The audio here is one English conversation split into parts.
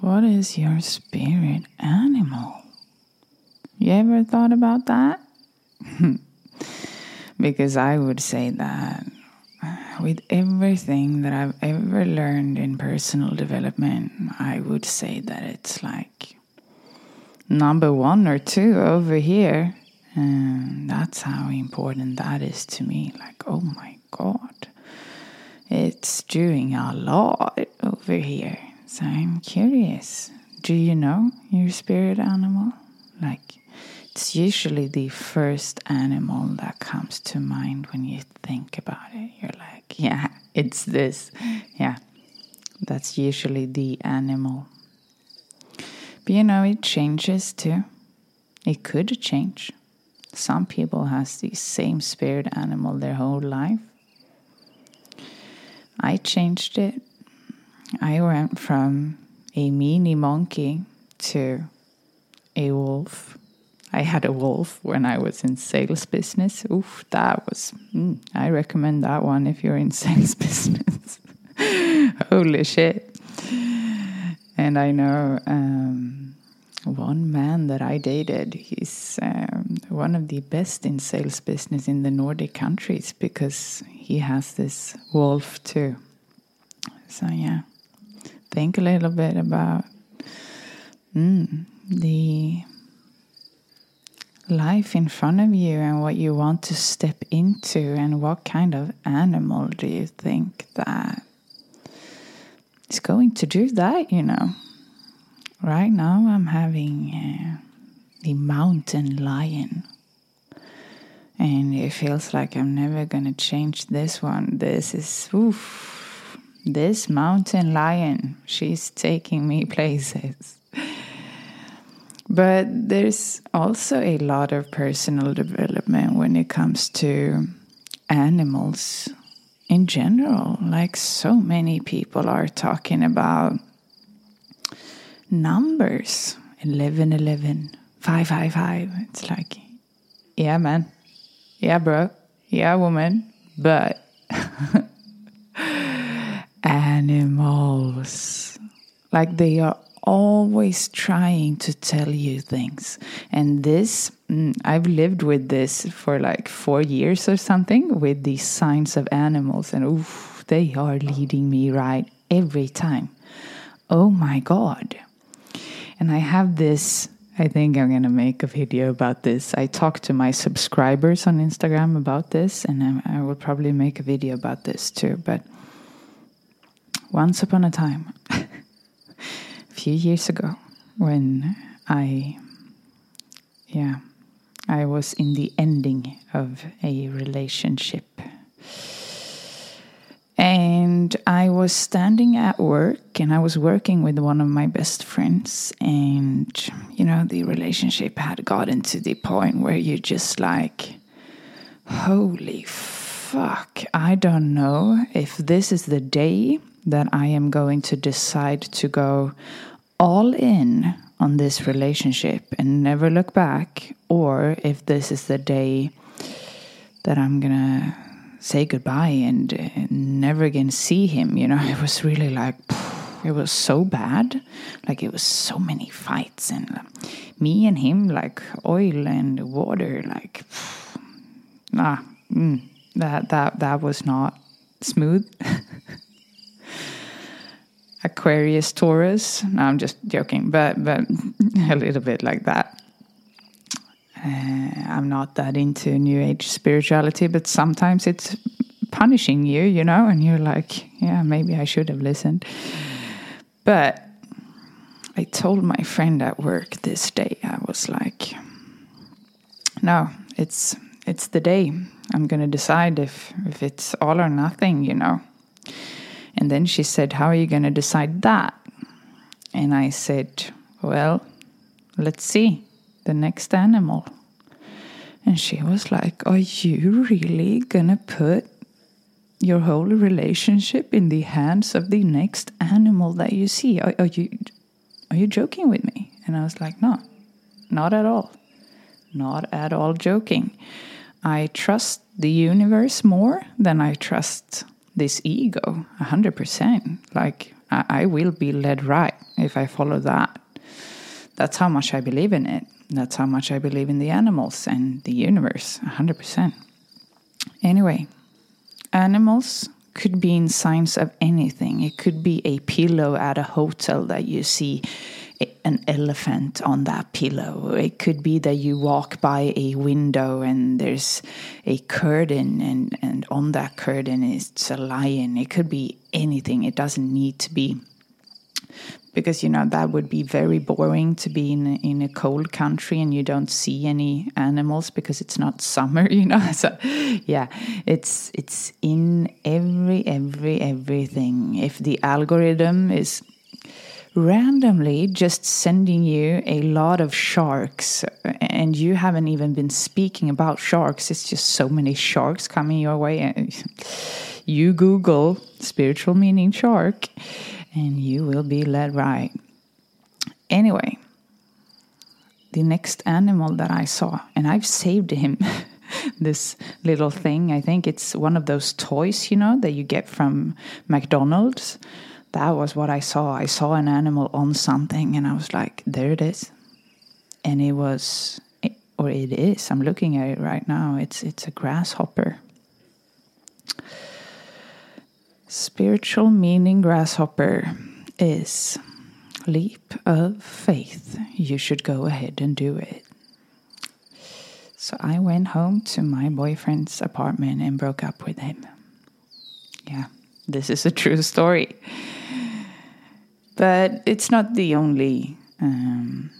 What is your spirit animal? You ever thought about that? because I would say that uh, with everything that I've ever learned in personal development, I would say that it's like number one or two over here. And that's how important that is to me. Like, oh my God, it's doing a lot over here. So I'm curious do you know your spirit animal? Like, it's usually the first animal that comes to mind when you think about it. You're like, yeah, it's this. Yeah, that's usually the animal. But you know, it changes too. It could change. Some people has the same spirit animal their whole life. I changed it. I went from a mini monkey to a wolf. I had a wolf when I was in sales business. Oof, that was. Mm, I recommend that one if you're in sales business. Holy shit! And I know um, one man that I dated. He's um, one of the best in sales business in the Nordic countries because he has this wolf too. So yeah, think a little bit about mm, the life in front of you and what you want to step into and what kind of animal do you think that is going to do that you know? Right now i'm having uh, the mountain lion. And it feels like i'm never going to change this one. This is oof this mountain lion she's taking me places but there's also a lot of personal development when it comes to animals in general. Like so many people are talking about numbers 11, 11, 5, 5, 5. It's like, yeah, man. Yeah, bro. Yeah, woman. But animals, like they are always trying to tell you things. And this, mm, I've lived with this for like four years or something with these signs of animals, and oof, they are leading me right every time. Oh my God. And I have this. I think I'm going to make a video about this. I talked to my subscribers on Instagram about this, and I will probably make a video about this too. But once upon a time, few years ago when I, yeah, I was in the ending of a relationship. And I was standing at work and I was working with one of my best friends. And, you know, the relationship had gotten to the point where you're just like, holy fuck, I don't know if this is the day that I am going to decide to go all in on this relationship and never look back, or if this is the day that I'm gonna say goodbye and, never again see him. You know, it was really like, it was so bad. Like, it was so many fights, and uh, me and him, like oil and water, like, nah, mm, that, that, that was not smooth. Aquarius, Taurus. No, I'm just joking, but but a little bit like that. Uh, I'm not that into New Age spirituality, but sometimes it's punishing you, you know, and you're like, yeah, maybe I should have listened. But I told my friend at work this day, I was like, no, it's it's the day. I'm gonna decide if if it's all or nothing, you know. And then she said, How are you going to decide that? And I said, Well, let's see, the next animal. And she was like, Are you really going to put your whole relationship in the hands of the next animal that you see? Are, are, you, are you joking with me? And I was like, No, not at all. Not at all joking. I trust the universe more than I trust this ego 100% like I, I will be led right if I follow that. That's how much I believe in it. That's how much I believe in the animals and the universe, 100%. Anyway, animals could be in signs of anything. It could be a pillow at a hotel that you see an elephant on that pillow. It could be that you walk by a window and there's a curtain, and, and on that curtain is a lion. It could be anything. It doesn't need to be because you know that would be very boring to be in in a cold country and you don't see any animals because it's not summer you know so yeah it's it's in every every everything if the algorithm is randomly just sending you a lot of sharks and you haven't even been speaking about sharks it's just so many sharks coming your way you google spiritual meaning shark and you will be led right. Anyway, the next animal that I saw, and I've saved him this little thing. I think it's one of those toys, you know, that you get from McDonald's. That was what I saw. I saw an animal on something, and I was like, there it is. And it was, or it is, I'm looking at it right now. It's, it's a grasshopper. Spiritual meaning grasshopper is leap of faith. You should go ahead and do it. So I went home to my boyfriend's apartment and broke up with him. Yeah, this is a true story. But it's not the only um,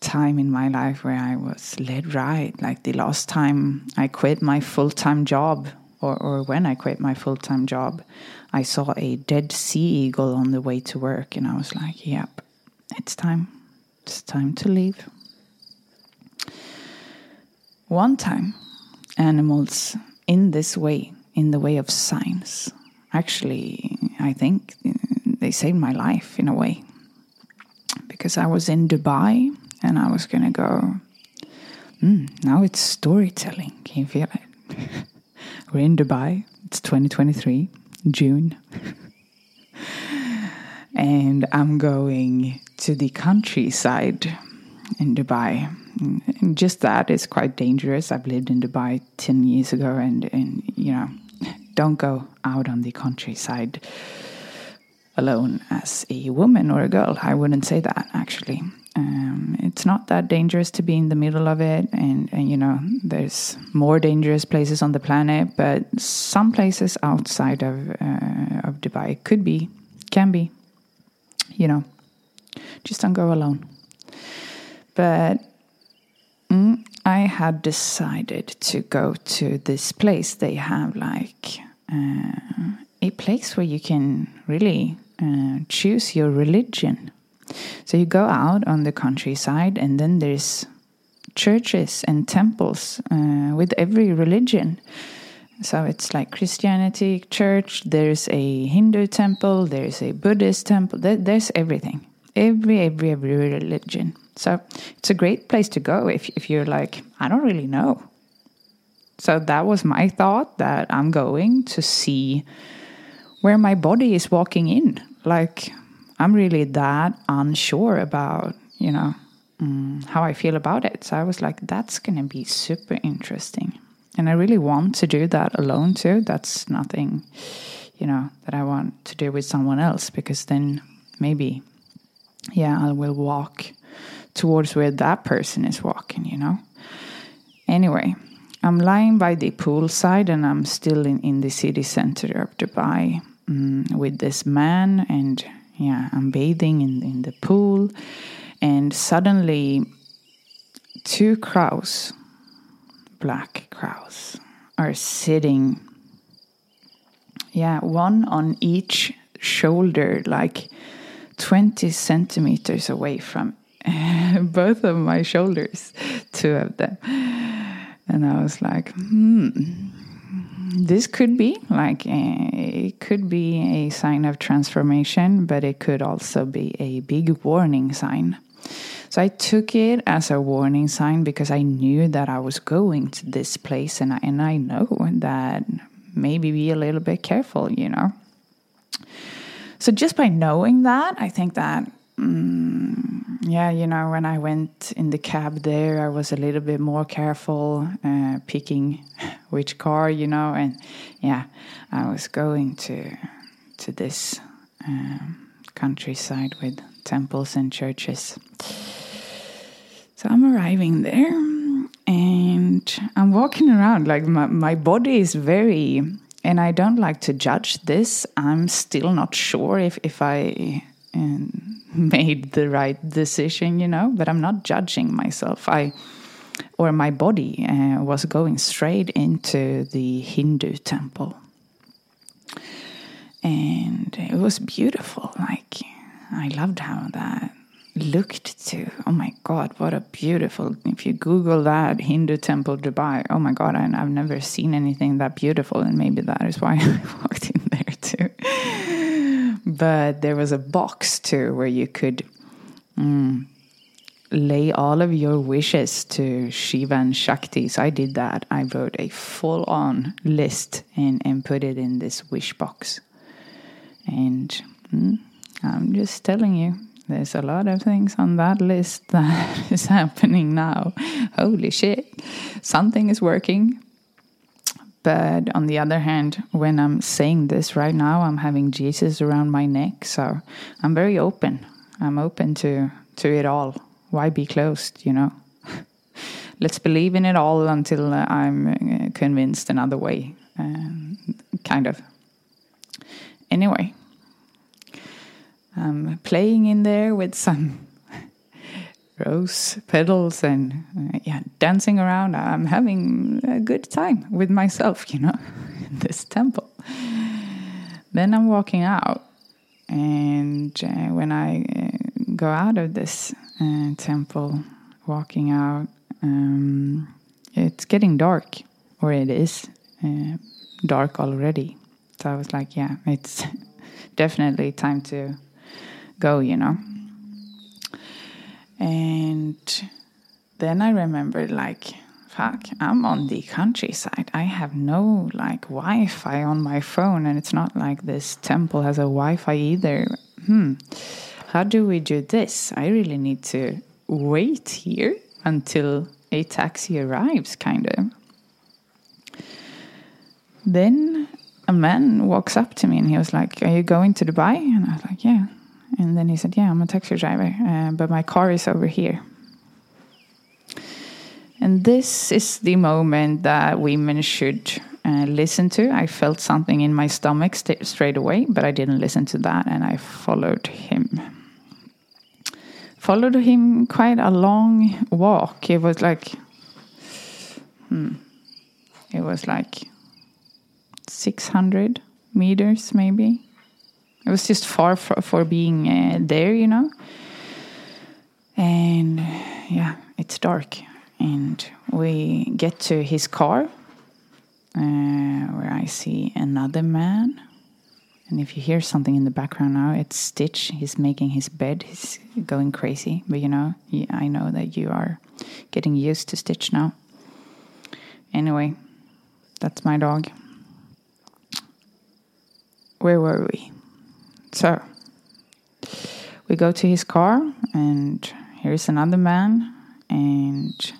time in my life where I was led right. Like the last time I quit my full time job or, or when I quit my full time job, I saw a dead sea eagle on the way to work, and I was like, yep, it's time. It's time to leave. One time, animals in this way, in the way of signs, actually, I think they saved my life in a way. Because I was in Dubai and I was going to go, mm, now it's storytelling. Can you feel it? We're in Dubai. It's 2023, June. and I'm going to the countryside in Dubai. And just that is quite dangerous. I've lived in Dubai 10 years ago, and, and you know, don't go out on the countryside alone as a woman or a girl. I wouldn't say that actually. Um, it's not that dangerous to be in the middle of it, and, and you know, there's more dangerous places on the planet, but some places outside of uh, of Dubai could be, can be, you know, just don't go alone. But mm, I had decided to go to this place. They have like uh, a place where you can really uh, choose your religion so you go out on the countryside, and then there's churches and temples uh, with every religion. So it's like Christianity church, there's a Hindu temple, there's a Buddhist temple, there's everything. Every, every, every religion. So it's a great place to go if, if you're like, I don't really know. So that was my thought that I'm going to see where my body is walking in. Like, I'm really that unsure about, you know, um, how I feel about it. So I was like, that's going to be super interesting. And I really want to do that alone too. That's nothing, you know, that I want to do with someone else because then maybe, yeah, I will walk towards where that person is walking, you know. Anyway, I'm lying by the poolside and I'm still in, in the city center of Dubai um, with this man and yeah, I'm bathing in, in the pool, and suddenly two crows, black crows, are sitting, yeah, one on each shoulder, like 20 centimeters away from both of my shoulders, two of them. And I was like, hmm this could be like a, it could be a sign of transformation, but it could also be a big warning sign. So I took it as a warning sign because I knew that I was going to this place, and I, and I know that maybe be a little bit careful, you know. So just by knowing that, I think that mm, yeah, you know, when I went in the cab there, I was a little bit more careful uh, picking which car, you know, and yeah, I was going to to this um, countryside with temples and churches. So I'm arriving there, and I'm walking around like my my body is very, and I don't like to judge this. I'm still not sure if if I. Um, made the right decision, you know, but I'm not judging myself. I or my body uh, was going straight into the Hindu temple. And it was beautiful. Like, I loved how that looked to. Oh my God, what a beautiful. If you Google that Hindu temple Dubai, oh my God, I, I've never seen anything that beautiful. And maybe that is why I walked in there too but there was a box too where you could mm, lay all of your wishes to Shiva and Shakti. So I did that. I wrote a full on list and, and put it in this wish box. And mm, I'm just telling you, there's a lot of things on that list that is happening now. Holy shit. Something is working. But on the other hand, when I'm saying this right now, I'm having Jesus around my neck. So I'm very open. I'm open to, to it all. Why be closed, you know? Let's believe in it all until uh, I'm uh, convinced another way. Um, kind of. Anyway, I'm playing in there with some rose petals and uh, yeah, dancing around. I'm having a good time with myself, you know, in this temple. Then I'm walking out, and uh, when I uh, go out of this uh, temple, walking out, um, it's getting dark, or it is uh, dark already. So I was like, yeah, it's definitely time to go, you know. And then I remembered, like, fuck, I'm on the countryside. I have no like Wi Fi on my phone, and it's not like this temple has a Wi Fi either. Hmm, how do we do this? I really need to wait here until a taxi arrives, kind of. Then a man walks up to me and he was like, Are you going to Dubai? And I was like, Yeah. And then he said, Yeah, I'm a taxi driver, uh, but my car is over here. And this is the moment that women should uh, listen to. I felt something in my stomach st straight away, but I didn't listen to that and I followed him. Followed him quite a long walk. It was like, hmm, it was like 600 meters maybe. It was just far for, for being uh, there, you know. And yeah, it's dark. And we get to his car uh, where I see another man. And if you hear something in the background now, it's Stitch. He's making his bed. He's going crazy. But you know, I know that you are getting used to Stitch now. Anyway, that's my dog. Where were we? So we go to his car, and here's another man. And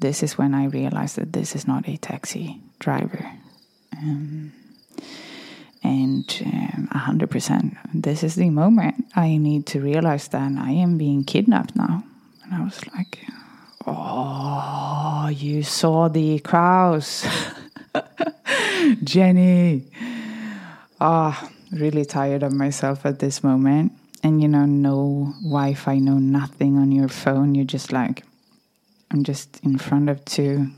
this is when I realized that this is not a taxi driver. Um, and um, 100%, this is the moment I need to realize that I am being kidnapped now. And I was like, oh, you saw the crows. Jenny. Ah. Really tired of myself at this moment. And you know, no Wi Fi, no nothing on your phone. You're just like, I'm just in front of two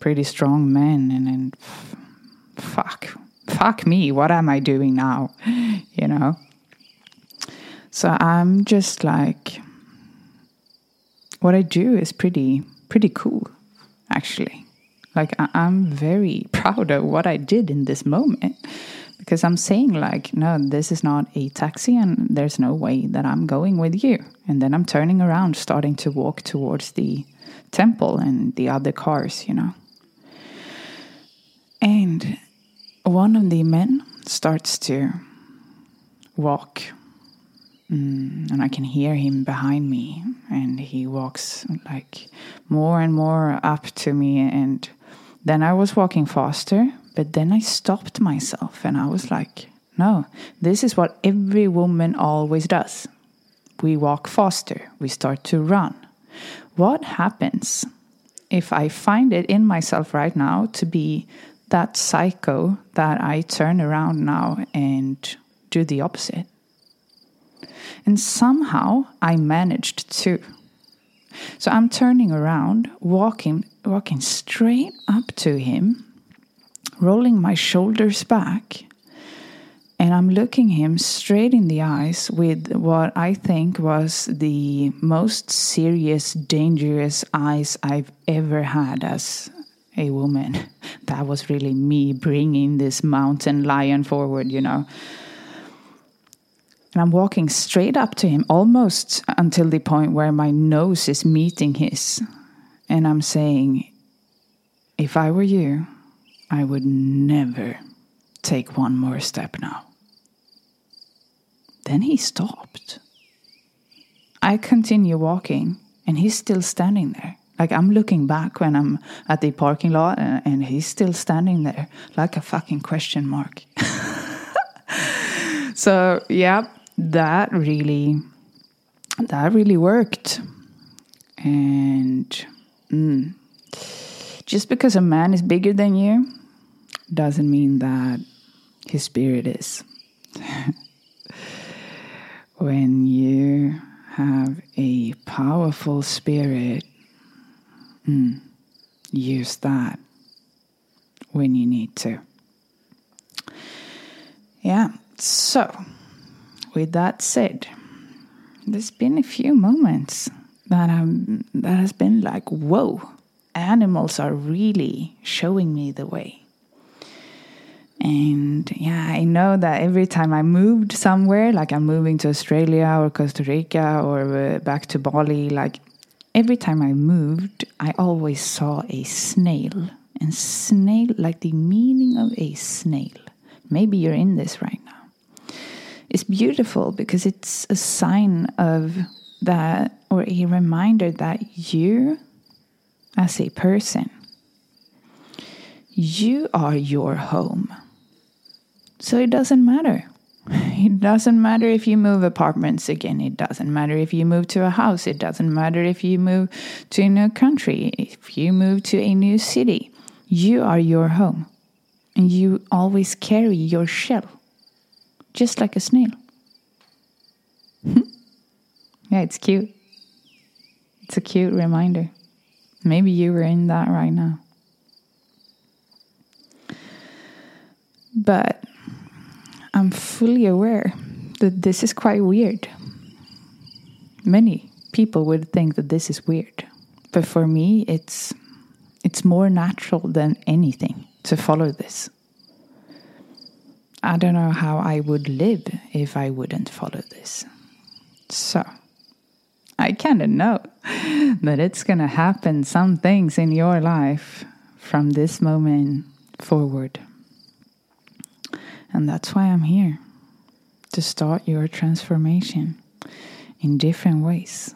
pretty strong men, and then fuck, fuck me, what am I doing now? You know? So I'm just like, what I do is pretty, pretty cool, actually. Like, I'm very proud of what I did in this moment because I'm saying like, no, this is not a taxi, and there's no way that I'm going with you. And then I'm turning around, starting to walk towards the temple and the other cars, you know. And one of the men starts to walk Mm, and I can hear him behind me, and he walks like more and more up to me. And then I was walking faster, but then I stopped myself and I was like, no, this is what every woman always does. We walk faster, we start to run. What happens if I find it in myself right now to be that psycho that I turn around now and do the opposite? And somehow I managed to. So I'm turning around, walking walking straight up to him, rolling my shoulders back, and I'm looking him straight in the eyes with what I think was the most serious, dangerous eyes I've ever had as a woman. That was really me bringing this mountain lion forward, you know. And I'm walking straight up to him, almost until the point where my nose is meeting his. And I'm saying, if I were you, I would never take one more step now. Then he stopped. I continue walking, and he's still standing there. Like I'm looking back when I'm at the parking lot, and, and he's still standing there like a fucking question mark. so, yeah, that really that really worked and mm, just because a man is bigger than you doesn't mean that his spirit is when you have a powerful spirit mm, use that when you need to yeah so with that said, there's been a few moments that I'm that has been like, whoa, animals are really showing me the way. And yeah, I know that every time I moved somewhere, like I'm moving to Australia or Costa Rica or uh, back to Bali, like every time I moved, I always saw a snail. And snail, like the meaning of a snail. Maybe you're in this right now It's beautiful because it's a sign of that or a reminder that you as a person you are your home so it doesn't matter it doesn't matter if you move apartments again it doesn't matter if you move to a house it doesn't matter if you move to a new country if you move to a new city you are your home and you always carry your shell just like a snail. yeah, it's cute. It's a cute reminder. Maybe you were in that right now. But I'm fully aware that this is quite weird. Many people would think that this is weird. But for me, it's it's more natural than anything to follow this. I don't know how I would live if I wouldn't follow this. So, I kind of know that it's going to happen some things in your life from this moment forward. And that's why I'm here to start your transformation in different ways.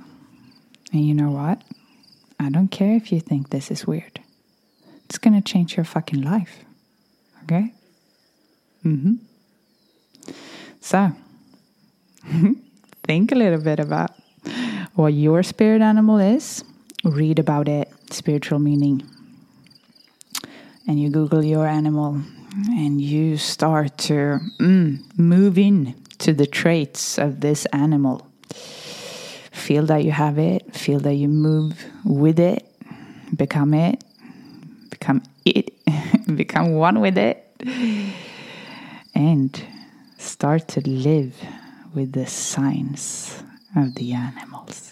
And you know what? I don't care if you think this is weird. It's to change your fucking life. Okay? Mm-hmm. So, think a little bit about what your spirit animal is. Read about it, spiritual meaning. And you Google your animal and you start to mm, move in to the traits of this animal. Feel that you have it, feel that you move with it, become it, become it, become one with it and start to live with the signs of the animals.